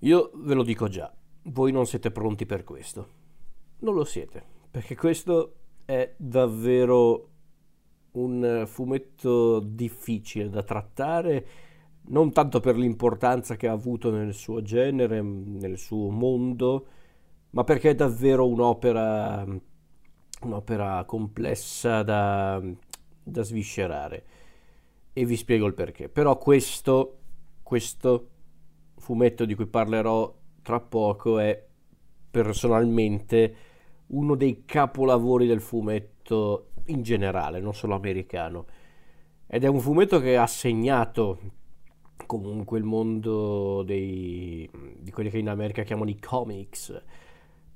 Io ve lo dico già, voi non siete pronti per questo. Non lo siete, perché questo è davvero un fumetto difficile da trattare, non tanto per l'importanza che ha avuto nel suo genere, nel suo mondo, ma perché è davvero un'opera, un'opera complessa da, da sviscerare. E vi spiego il perché. Però questo, questo fumetto di cui parlerò tra poco è personalmente uno dei capolavori del fumetto in generale, non solo americano. Ed è un fumetto che ha segnato comunque il mondo dei, di quelli che in America chiamano i comics,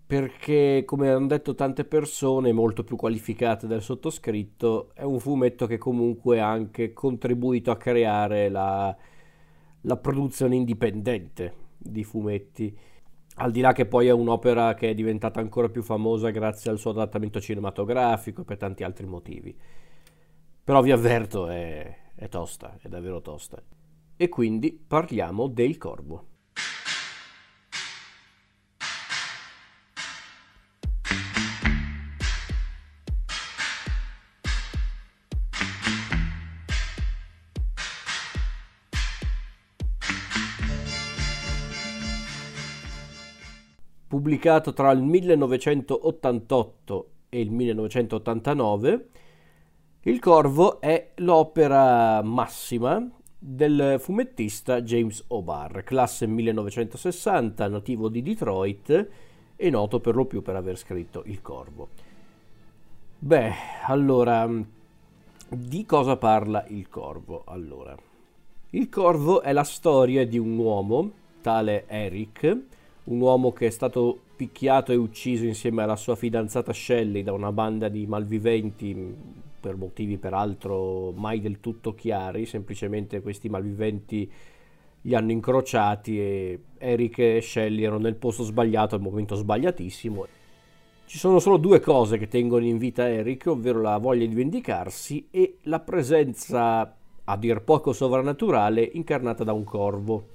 perché come hanno detto tante persone molto più qualificate del sottoscritto, è un fumetto che comunque ha anche contribuito a creare la, la produzione indipendente di fumetti. Al di là che poi è un'opera che è diventata ancora più famosa grazie al suo adattamento cinematografico e per tanti altri motivi. Però vi avverto, è, è tosta, è davvero tosta. E quindi parliamo del corvo. Pubblicato tra il 1988 e il 1989, Il Corvo è l'opera massima del fumettista James O'Barr, classe 1960, nativo di Detroit e noto per lo più per aver scritto Il Corvo. Beh, allora, di cosa parla Il Corvo? Allora, Il Corvo è la storia di un uomo, tale Eric, un uomo che è stato picchiato e ucciso insieme alla sua fidanzata Shelley da una banda di malviventi per motivi peraltro mai del tutto chiari, semplicemente questi malviventi li hanno incrociati e Eric e Shelley erano nel posto sbagliato al momento sbagliatissimo. Ci sono solo due cose che tengono in vita Eric, ovvero la voglia di vendicarsi e la presenza a dir poco sovrannaturale incarnata da un corvo.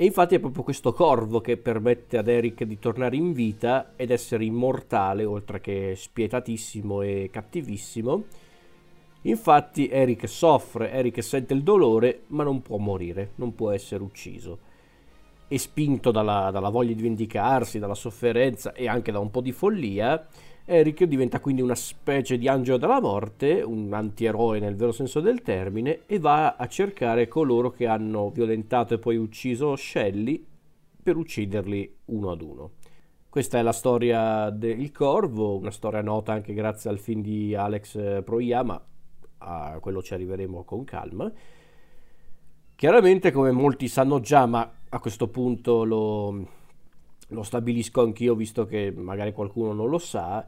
E infatti è proprio questo corvo che permette ad Eric di tornare in vita ed essere immortale, oltre che spietatissimo e cattivissimo. Infatti Eric soffre, Eric sente il dolore, ma non può morire, non può essere ucciso. E spinto dalla, dalla voglia di vendicarsi, dalla sofferenza e anche da un po' di follia, Eric diventa quindi una specie di angelo della morte, un antieroe nel vero senso del termine, e va a cercare coloro che hanno violentato e poi ucciso Shelley per ucciderli uno ad uno. Questa è la storia del Corvo, una storia nota anche grazie al film di Alex Proia, ma a quello ci arriveremo con calma. Chiaramente, come molti sanno già, ma a questo punto lo, lo stabilisco anch'io visto che magari qualcuno non lo sa,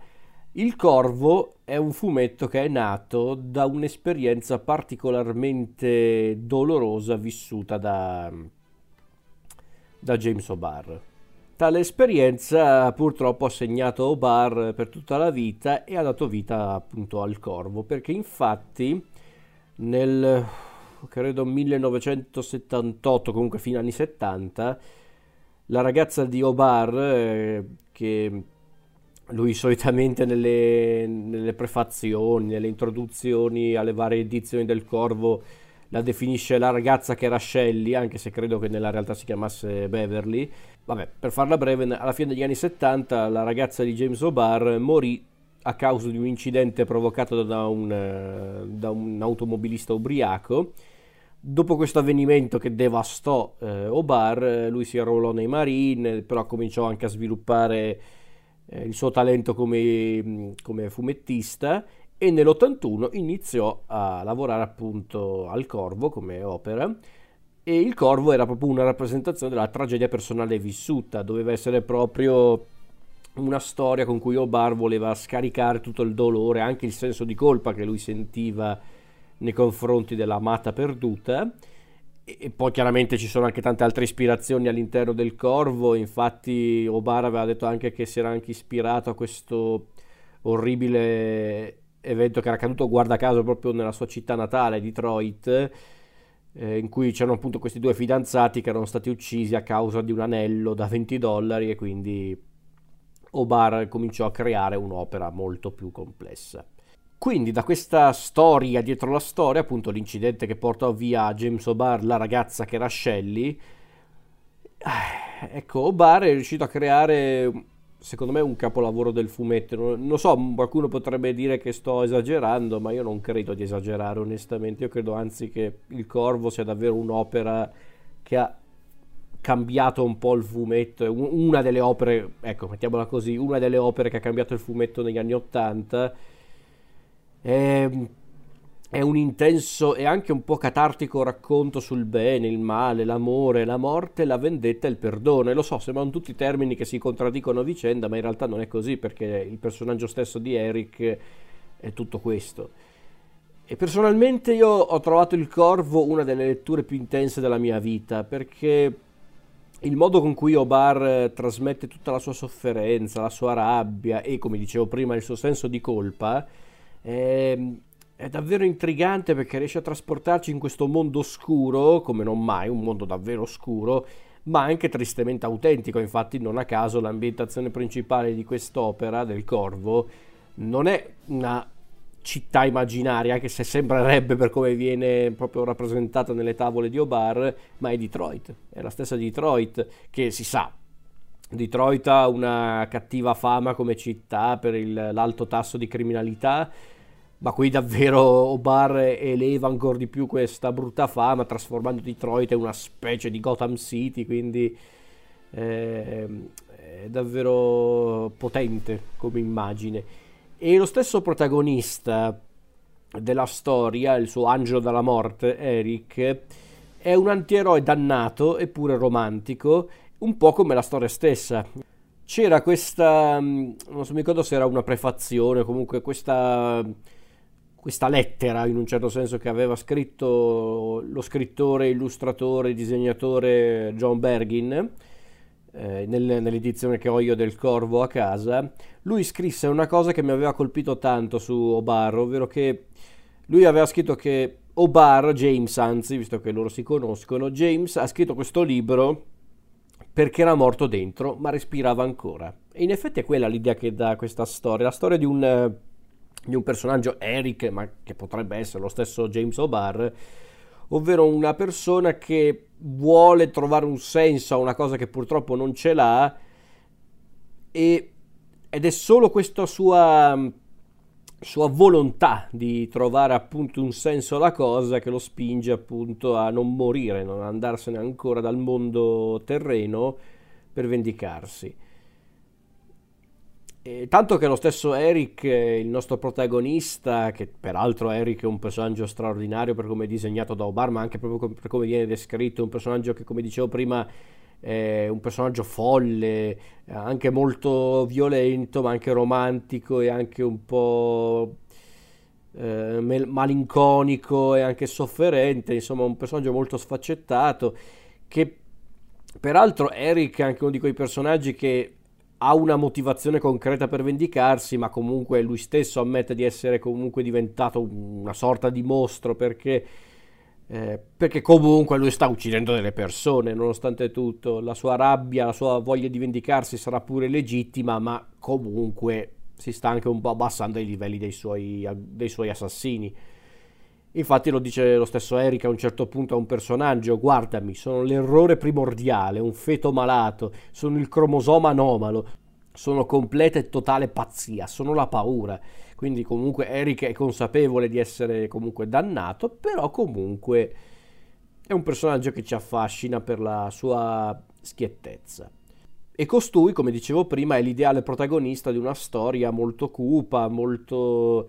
il Corvo è un fumetto che è nato da un'esperienza particolarmente dolorosa vissuta da, da James O'Barr. Tale esperienza purtroppo ha segnato O'Barr per tutta la vita e ha dato vita appunto al Corvo, perché infatti nel credo 1978, comunque fino agli anni 70, la ragazza di Obar, eh, che lui solitamente nelle, nelle, prefazioni, nelle introduzioni alle varie edizioni del Corvo, la definisce la ragazza che era Shelley, anche se credo che nella realtà si chiamasse Beverly. Vabbè, per farla breve, alla fine degli anni 70 la ragazza di James O'Barr morì a causa di un incidente provocato da un, da un automobilista ubriaco Dopo questo avvenimento che devastò eh, Obar, eh, lui si arruolò nei Marine, però cominciò anche a sviluppare eh, il suo talento come, mm, come, fumettista e nell'81 iniziò a lavorare appunto al Corvo come opera e il Corvo era proprio una rappresentazione della tragedia personale vissuta, doveva essere proprio una storia con cui Obar voleva scaricare tutto il dolore, anche il senso di colpa che lui sentiva nei confronti dell'amata perduta. E poi chiaramente ci sono anche tante altre ispirazioni all'interno del Corvo, infatti Obara aveva detto anche che si era anche ispirato a questo orribile evento che era accaduto guarda caso proprio nella sua città natale, Detroit, eh, in cui c'erano appunto questi due fidanzati che erano stati uccisi a causa di un anello da 20 dollari e quindi Obar cominciò a creare un'opera molto più complessa. Quindi da questa storia dietro la storia, appunto l'incidente che portò via James O'Barr, la ragazza che era Shelley, eh, ecco, O'Barr è riuscito a creare, secondo me, un capolavoro del fumetto. Non, non so, qualcuno potrebbe dire che sto esagerando, ma io non credo di esagerare onestamente. Io credo anzi che Il Corvo sia davvero un'opera che ha cambiato un po' il fumetto, una delle opere, ecco, mettiamola così, una delle opere che ha cambiato il fumetto negli anni Ottanta è, è un intenso e anche un po' catartico racconto sul bene, il male, l'amore, la morte, la vendetta e il perdono. E lo so, sembrano tutti termini che si contraddicono a vicenda, ma in realtà non è così perché il personaggio stesso di Eric è tutto questo. E personalmente io ho trovato Il Corvo una delle letture più intense della mia vita perché il modo con cui Obar trasmette tutta la sua sofferenza, la sua rabbia e, come dicevo prima, il suo senso di colpa è, ehm, è davvero intrigante perché riesce a trasportarci in questo mondo oscuro, come non mai, un mondo davvero oscuro, ma anche tristemente autentico. Infatti, non a caso, l'ambientazione principale di quest'opera del Corvo non è una città immaginaria, anche se sembrerebbe per come viene proprio rappresentata nelle tavole di Obar, ma è Detroit. È la stessa Detroit che si sa Detroit ha una cattiva fama come città per il, l'alto tasso di criminalità, ma qui davvero Obar eleva ancora di più questa brutta fama, trasformando Detroit in una specie di Gotham City, quindi eh, è davvero potente come immagine. E lo stesso protagonista della storia, il suo angelo della morte, Eric, è un antieroe dannato eppure romantico un po' come la storia stessa. C'era questa, mm, non so mi ricordo se era una prefazione, comunque questa, questa lettera in un certo senso che aveva scritto lo scrittore, illustratore, disegnatore John Bergin. Eh, nel, nell'edizione che ho io del Corvo a casa, lui scrisse una cosa che mi aveva colpito tanto su Obar, ovvero che lui aveva scritto che Obar, James anzi, visto che loro si conoscono, James ha scritto questo libro perché era morto dentro, ma respirava ancora. E in effetti è quella l'idea che dà questa storia, la storia di un, di un personaggio Eric, ma che potrebbe essere lo stesso James O'Barr, ovvero una persona che vuole trovare un senso a una cosa che purtroppo non ce l'ha e, ed è solo questa sua sua volontà di trovare appunto un senso alla cosa che lo spinge appunto a non morire, non andarsene ancora dal mondo terreno per vendicarsi. E tanto che lo stesso Eric, il nostro protagonista, che peraltro Eric è un personaggio straordinario per come è disegnato da Obama, anche proprio per come viene descritto, un personaggio che come dicevo prima è un personaggio folle, anche molto violento, ma anche romantico e anche un po' eh, malinconico e anche sofferente, insomma un personaggio molto sfaccettato che peraltro Eric è anche uno di quei personaggi che ha una motivazione concreta per vendicarsi, ma comunque lui stesso ammette di essere comunque diventato una sorta di mostro perché eh, perché comunque lui sta uccidendo delle persone, nonostante tutto, la sua rabbia, la sua voglia di vendicarsi sarà pure legittima, ma comunque si sta anche un po' abbassando i livelli dei suoi, dei suoi assassini. Infatti lo dice lo stesso Eric a un certo punto a un personaggio, guardami, sono l'errore primordiale, un feto malato, sono il cromosoma anomalo, sono completa e totale pazzia, sono la paura. Quindi comunque Eric è consapevole di essere comunque dannato, però comunque è un personaggio che ci affascina per la sua schiettezza. E costui, come dicevo prima, è l'ideale protagonista di una storia molto cupa, molto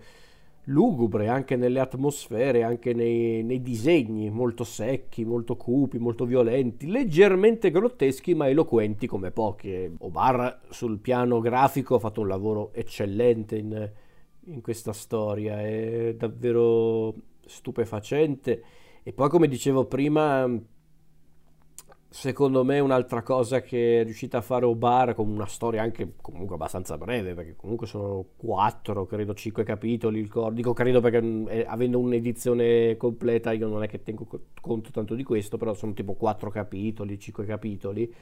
lugubre anche nelle atmosfere, anche nei, nei, disegni, molto secchi, molto cupi, molto violenti, leggermente grotteschi ma eloquenti come pochi. Obar sul piano grafico ha fatto un lavoro eccellente in, in questa storia, è davvero stupefacente. E poi, come dicevo prima, secondo me un'altra cosa che è riuscita a fare Obar con una storia anche comunque abbastanza breve perché comunque sono quattro credo cinque capitoli il cor- dico credo perché eh, avendo un'edizione completa io non è che tengo conto tanto di questo però sono tipo quattro capitoli cinque capitoli.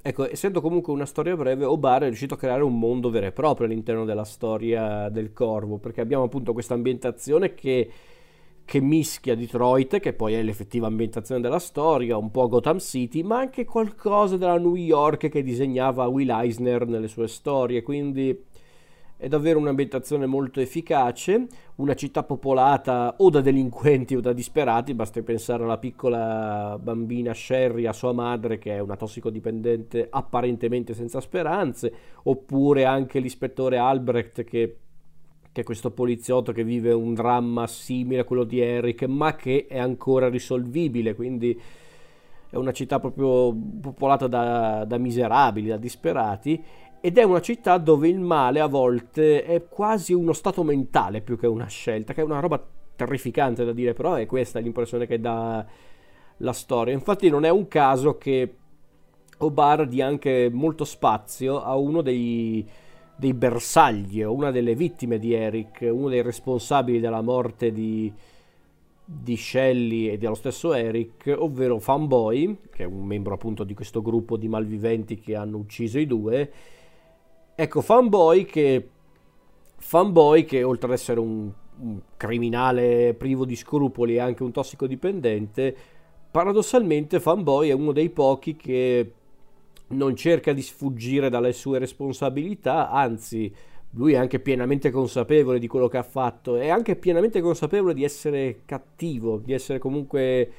Ecco essendo comunque una storia breve Obar è riuscito a creare un mondo vero e proprio all'interno della storia del corvo perché abbiamo appunto questa ambientazione che che mischia Detroit, che poi è l'effettiva ambientazione della storia, un po' Gotham City, ma anche qualcosa della New York che disegnava Will Eisner nelle sue storie, quindi è davvero un'ambientazione molto efficace, una città popolata o da delinquenti o da disperati, basta pensare alla piccola bambina Sherry, a sua madre che è una tossicodipendente apparentemente senza speranze, oppure anche l'ispettore Albrecht che che è questo poliziotto che vive un dramma simile a quello di Eric, ma che è ancora risolvibile, quindi è una città proprio popolata da, da miserabili, da disperati, ed è una città dove il male a volte è quasi uno stato mentale più che una scelta, che è una roba terrificante da dire, però è questa l'impressione che dà la storia. Infatti non è un caso che Obar dia anche molto spazio a uno dei dei bersagli o una delle vittime di Eric, uno dei responsabili della morte di, di Shelley e dello stesso Eric, ovvero Fanboy, che è un membro appunto di questo gruppo di malviventi che hanno ucciso i due. Ecco, Fanboy che, Fanboy che oltre ad essere un, un criminale privo di scrupoli e anche un tossicodipendente, paradossalmente Fanboy è uno dei pochi che non cerca di sfuggire dalle sue responsabilità, anzi lui è anche pienamente consapevole di quello che ha fatto, è anche pienamente consapevole di essere cattivo, di essere comunque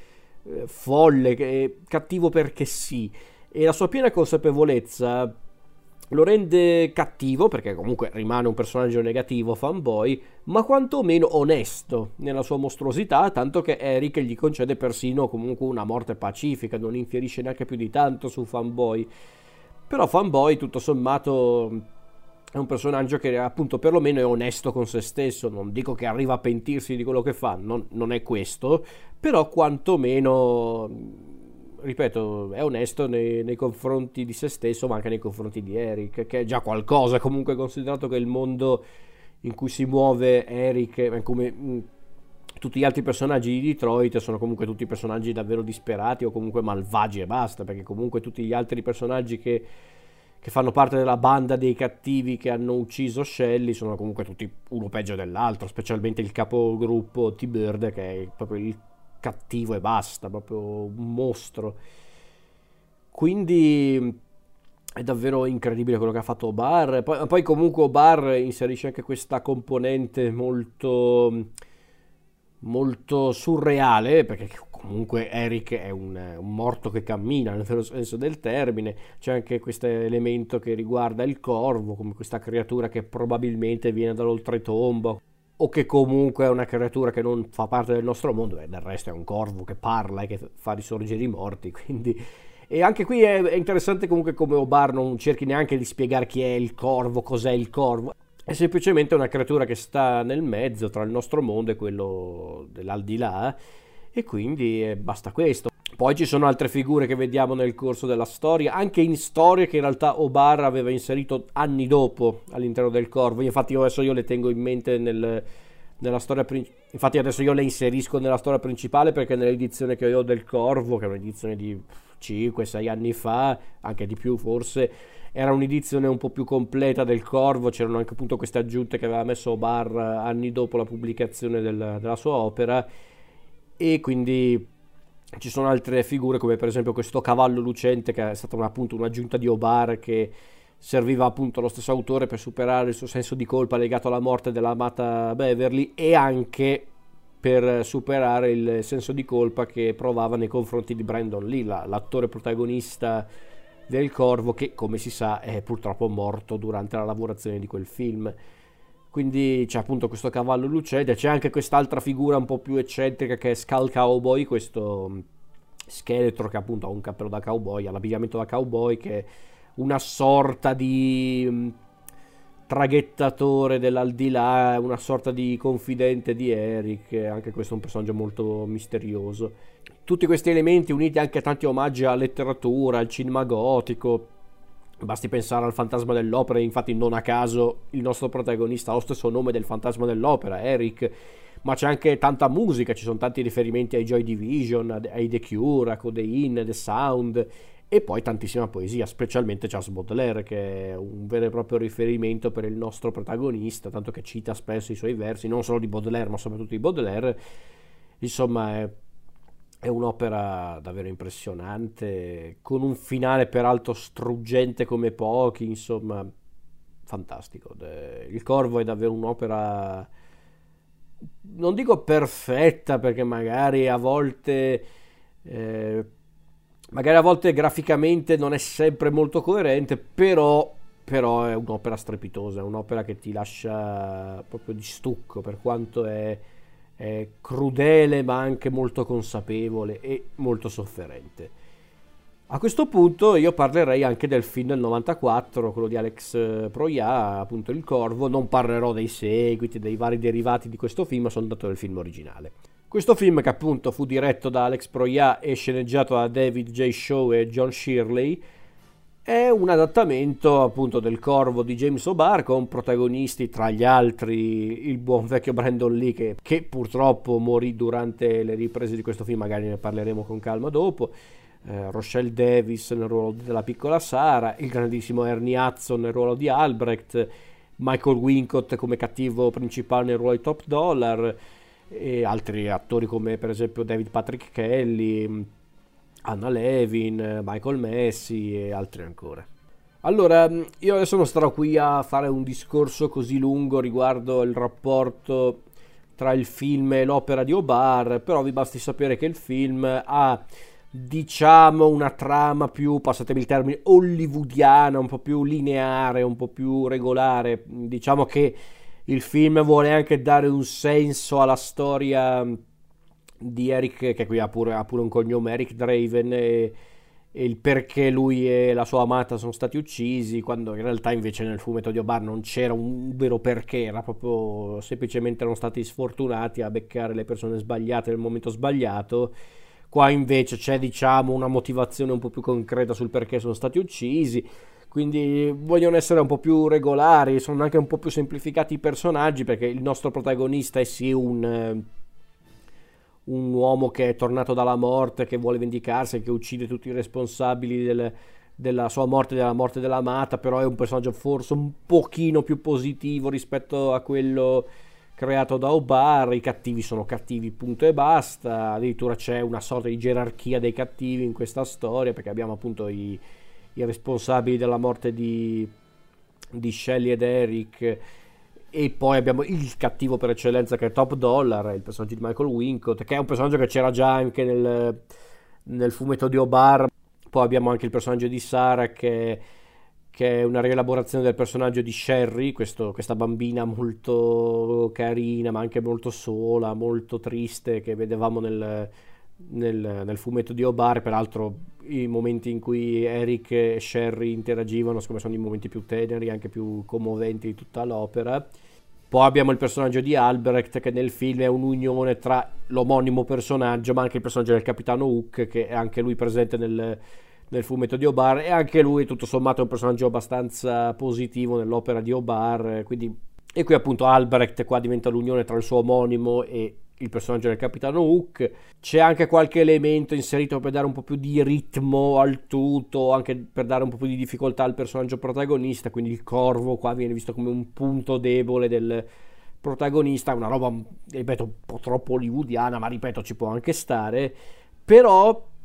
eh, folle, cattivo perché sì. E la sua piena consapevolezza lo rende cattivo, perché comunque rimane un personaggio negativo, fanboy, ma quantomeno onesto nella sua mostruosità, tanto che Eric gli concede persino comunque una morte pacifica, non infierisce neanche più di tanto su fanboy. Però fanboy, tutto sommato, è un personaggio che appunto perlomeno è onesto con se stesso, non dico che arriva a pentirsi di quello che fa, non, non è questo, però quantomeno ripeto, è onesto nei, nei, confronti di se stesso, ma anche nei confronti di Eric, che è già qualcosa, comunque considerato che il mondo in cui si muove Eric, come mm, tutti gli altri personaggi di Detroit, sono comunque tutti personaggi davvero disperati o comunque malvagi e basta, perché comunque tutti gli altri personaggi che, che fanno parte della banda dei cattivi che hanno ucciso Shelley sono comunque tutti uno peggio dell'altro, specialmente il capogruppo T-Bird, che è proprio il cattivo e basta, proprio un mostro. Quindi è davvero incredibile quello che ha fatto Obar. Poi, poi comunque Obar inserisce anche questa componente molto, molto surreale, perché comunque Eric è un, un, morto che cammina nel senso del termine. C'è anche questo elemento che riguarda il corvo, come questa creatura che probabilmente viene dall'oltretomba o che comunque è una creatura che non fa parte del nostro mondo, e del resto è un corvo che parla e che fa risorgere i morti, quindi... E anche qui è, è interessante comunque come Obar non cerchi neanche di spiegare chi è il corvo, cos'è il corvo, è semplicemente una creatura che sta nel mezzo tra il nostro mondo e quello dell'aldilà, e quindi eh, basta questo. Poi ci sono altre figure che vediamo nel corso della storia, anche in storie che in realtà Obar aveva inserito anni dopo all'interno del Corvo. Infatti adesso io le tengo in mente nel, nella storia principale. Infatti adesso io le inserisco nella storia principale perché nell'edizione che ho del Corvo, che è un'edizione di 5-6 anni fa, anche di più forse, era un'edizione un po' più completa del Corvo, c'erano anche appunto queste aggiunte che aveva messo Obar anni dopo la pubblicazione del, della sua opera e quindi ci sono altre figure come per esempio questo cavallo lucente che è stata una, appunto un'aggiunta di Obar che serviva appunto allo stesso autore per superare il suo senso di colpa legato alla morte dell'amata Beverly e anche per superare il senso di colpa che provava nei confronti di Brandon Lee, l'attore protagonista del Corvo che come si sa è purtroppo morto durante la lavorazione di quel film. Quindi c'è appunto questo cavallo lucente, c'è anche quest'altra figura un po' più eccentrica che è Skull Cowboy, questo mm, scheletro che appunto ha un cappello da cowboy, ha l'abbigliamento da cowboy, che è una sorta di mm, traghettatore dell'aldilà, una sorta di confidente di Eric, anche questo è un personaggio molto misterioso. tutti questi elementi uniti anche a tanti omaggi alla letteratura, al cinema gotico, basti pensare al fantasma dell'opera, infatti non a caso il nostro protagonista ha lo stesso nome del fantasma dell'opera, Eric, ma c'è anche tanta musica, ci sono tanti riferimenti ai Joy Division, ai The Cure, a Codeine, The Sound e poi tantissima poesia, specialmente Charles Baudelaire che è un vero e proprio riferimento per il nostro protagonista, tanto che cita spesso i suoi versi, non solo di Baudelaire ma soprattutto di Baudelaire, insomma è è un'opera davvero impressionante, con un finale peraltro struggente come pochi, insomma, fantastico. Il Corvo è davvero un'opera, non dico perfetta, perché magari a volte, eh, magari a volte graficamente non è sempre molto coerente, però, però è un'opera strepitosa, è un'opera che ti lascia proprio di stucco per quanto è è crudele ma anche molto consapevole e molto sofferente. A questo punto io parlerei anche del film del 94, quello di Alex eh, Proia, appunto Il Corvo, non parlerò dei seguiti, dei vari derivati di questo film, sono andato del film originale. Questo film che appunto fu diretto da Alex Proia e sceneggiato da David J. Shaw e John Shirley, è un adattamento appunto del Corvo di James O'Barr con protagonisti tra gli altri il buon vecchio Brandon Lee che, che, purtroppo morì durante le riprese di questo film, magari ne parleremo con calma dopo. Eh, Rochelle Davis nel ruolo della piccola Sara, il grandissimo Ernie Hudson nel ruolo di Albrecht, Michael Wincott come cattivo principale nel ruolo di Top Dollar e altri attori come per esempio David Patrick Kelly, Anna Levin, Michael Messi e altri ancora. Allora, io adesso non starò qui a fare un discorso così lungo riguardo il rapporto tra il film e l'opera di Obar, però vi basti sapere che il film ha diciamo una trama più, passatemi il termine, hollywoodiana, un po' più lineare, un po' più regolare. Diciamo che il film vuole anche dare un senso alla storia di Eric, che qui ha pure, ha pure un cognome, Eric Draven, e, e, il perché lui e la sua amata sono stati uccisi, quando in realtà invece nel fumetto di Obar non c'era un vero perché, era proprio semplicemente erano stati sfortunati a beccare le persone sbagliate nel momento sbagliato. Qua invece c'è diciamo una motivazione un po' più concreta sul perché sono stati uccisi quindi vogliono essere un po' più regolari, sono anche un po' più semplificati i personaggi perché il nostro protagonista è sì un un uomo che è tornato dalla morte, che vuole vendicarsi, che uccide tutti i responsabili del, della sua morte della morte dell'amata, però è un personaggio forse un pochino più positivo rispetto a quello creato da Obar, i cattivi sono cattivi punto e basta, addirittura c'è una sorta di gerarchia dei cattivi in questa storia perché abbiamo appunto i, i responsabili della morte di, di Shelley ed Eric e poi abbiamo il cattivo per eccellenza che è Top Dollar, il personaggio di Michael Wincott, che è un personaggio che c'era già anche nel, nel fumetto di Obar. Poi abbiamo anche il personaggio di Sara che, che è una rielaborazione del personaggio di Sherry, questo, questa bambina molto carina ma anche molto sola, molto triste che vedevamo nel, nel, nel, fumetto di Obar, peraltro i momenti in cui Eric e Sherry interagivano secondo me sono i momenti più teneri, anche più commoventi di tutta l'opera. Poi abbiamo il personaggio di Albrecht che nel film è un'unione tra l'omonimo personaggio ma anche il personaggio del capitano Hook che è anche lui presente nel, nel fumetto di Obar e anche lui tutto sommato è un personaggio abbastanza positivo nell'opera di Obar quindi... e qui appunto Albrecht qua diventa l'unione tra il suo omonimo e il personaggio del capitano Hook. C'è anche qualche elemento inserito per dare un po' più di ritmo al tutto, anche per dare un po' più di difficoltà al personaggio protagonista. Quindi il corvo qua viene visto come un punto debole del protagonista. Una roba, ripeto, un po' troppo hollywoodiana, ma ripeto, ci può anche stare. Però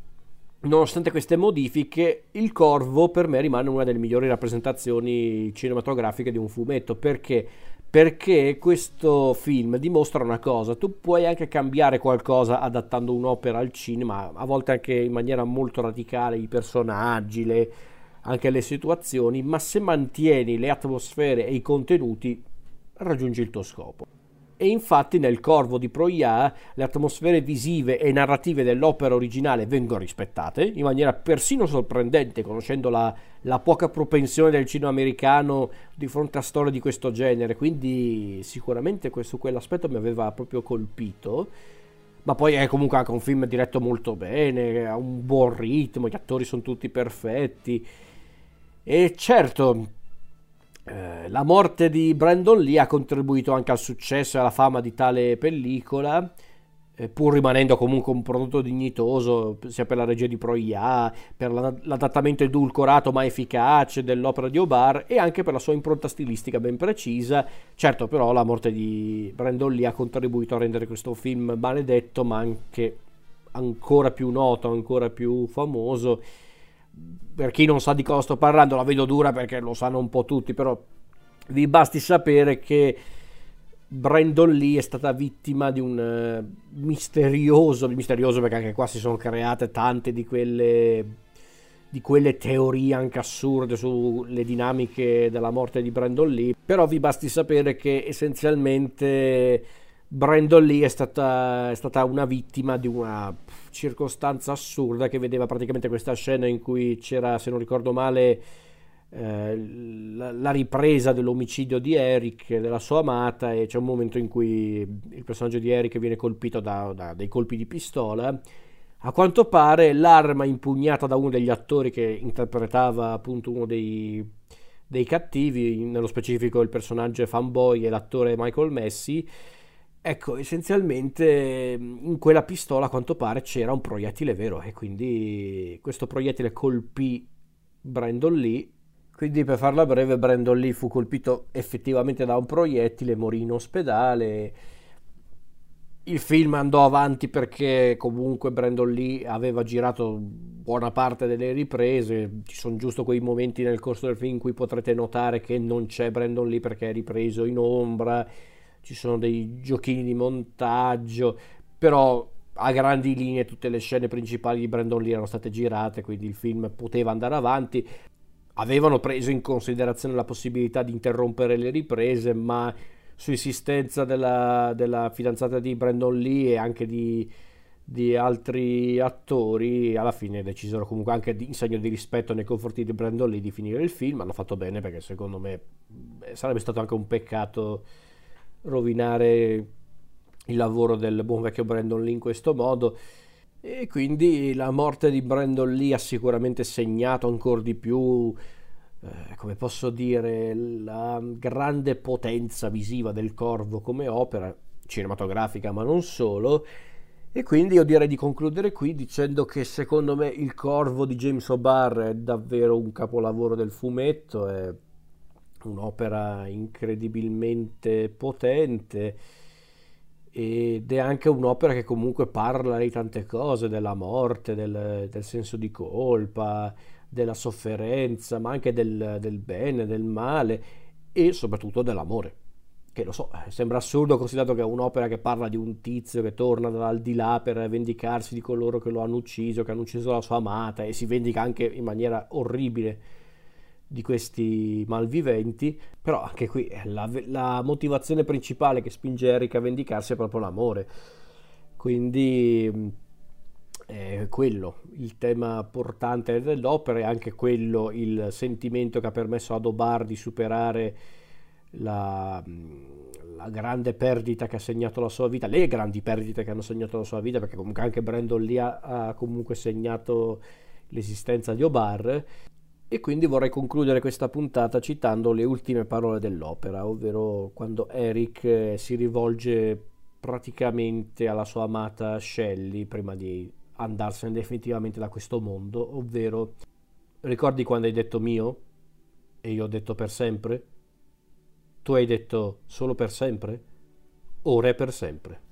Nonostante queste modifiche, il corvo per me rimane una delle migliori rappresentazioni cinematografiche di un fumetto perché perché questo film dimostra una cosa, tu puoi anche cambiare qualcosa adattando un'opera al cinema, a volte anche in maniera molto radicale, i personaggi, le, anche le situazioni, ma se mantieni le atmosfere e i contenuti raggiungi il tuo scopo. E infatti nel Corvo di Proia le atmosfere visive e narrative dell'opera originale vengono rispettate in maniera persino sorprendente, conoscendo la, la poca propensione del cinema americano di fronte a storie di questo genere. Quindi sicuramente su quell'aspetto mi aveva proprio colpito. ma poi è comunque anche un film diretto molto bene, ha un buon ritmo, gli attori sono tutti perfetti. E certo, eh, la morte di Brandon Lee ha contribuito anche al successo e alla fama di tale pellicola eh, pur rimanendo comunque un prodotto dignitoso sia per la regia di Proia, per l'adattamento edulcorato ma efficace dell'opera di Obar e anche per la sua impronta stilistica ben precisa. Certo però la morte di Brandon Lee ha contribuito a rendere questo film maledetto ma anche ancora più noto, ancora più famoso. Per chi non sa di cosa sto parlando la vedo dura perché lo sanno un po' tutti, però vi basti sapere che Brandon Lee è stata vittima di un uh, misterioso, misterioso perché anche qua si sono create tante di quelle, di quelle teorie anche assurde sulle dinamiche della morte di Brandon Lee, però vi basti sapere che essenzialmente Brandon Lee è stata, è stata una vittima di una circostanza assurda che vedeva praticamente questa scena in cui c'era, se non ricordo male, eh, la, la, ripresa dell'omicidio di Eric, della sua amata, e c'è un momento in cui il personaggio di Eric viene colpito da, da dei colpi di pistola. A quanto pare l'arma impugnata da uno degli attori che interpretava appunto uno dei, dei cattivi, nello specifico il personaggio fanboy e l'attore Michael Messi, Ecco, essenzialmente in quella pistola a quanto pare c'era un proiettile vero e quindi questo proiettile colpì Brandon Lee quindi per farla breve, Brandon Lee fu colpito effettivamente da un proiettile, morì in ospedale. Il film andò avanti perché comunque Brandon Lee aveva girato buona parte delle riprese. Ci sono giusto quei momenti nel corso del film in cui potrete notare che non c'è Brandon Lee perché è ripreso in ombra. Ci sono dei giochini di montaggio, però a grandi linee tutte le scene principali di Brandon Lee erano state girate, quindi il film poteva andare avanti avevano preso in considerazione la possibilità di interrompere le riprese, ma su insistenza della, della fidanzata di Brandon Lee e anche di, di, altri attori, alla fine decisero comunque anche in segno di rispetto nei confronti di Brandon Lee di finire il film. Hanno fatto bene perché secondo me sarebbe stato anche un peccato rovinare il lavoro del buon vecchio Brandon Lee in questo modo. E quindi la morte di Brandon Lee ha sicuramente segnato ancora di più, eh, come posso dire, la grande potenza visiva del Corvo come opera cinematografica, ma non solo. E quindi io direi di concludere qui dicendo che secondo me Il Corvo di James O'Barr è davvero un capolavoro del fumetto, è un'opera incredibilmente potente ed è anche un'opera che comunque parla di tante cose, della morte, del, del senso di colpa, della sofferenza, ma anche del, del, bene, del male e soprattutto dell'amore. Che lo so, eh, sembra assurdo considerato che è un'opera che parla di un tizio che torna dall'aldilà per vendicarsi di coloro che lo hanno ucciso, che hanno ucciso la sua amata e si vendica anche in maniera orribile di questi malviventi, però anche qui la, la motivazione principale che spinge Eric a vendicarsi è proprio l'amore. Quindi mm, è quello il tema portante dell'opera e anche quello il sentimento che ha permesso ad Obar di superare la, mm, la, grande perdita che ha segnato la sua vita, le grandi perdite che hanno segnato la sua vita, perché comunque anche Brandon lì ha, ha comunque segnato l'esistenza di Obar e quindi vorrei concludere questa puntata citando le ultime parole dell'opera, ovvero quando Eric eh, si rivolge praticamente alla sua amata Shelley prima di andarsene definitivamente da questo mondo, ovvero ricordi quando hai detto mio e io ho detto per sempre? Tu hai detto solo per sempre? Ora è per sempre.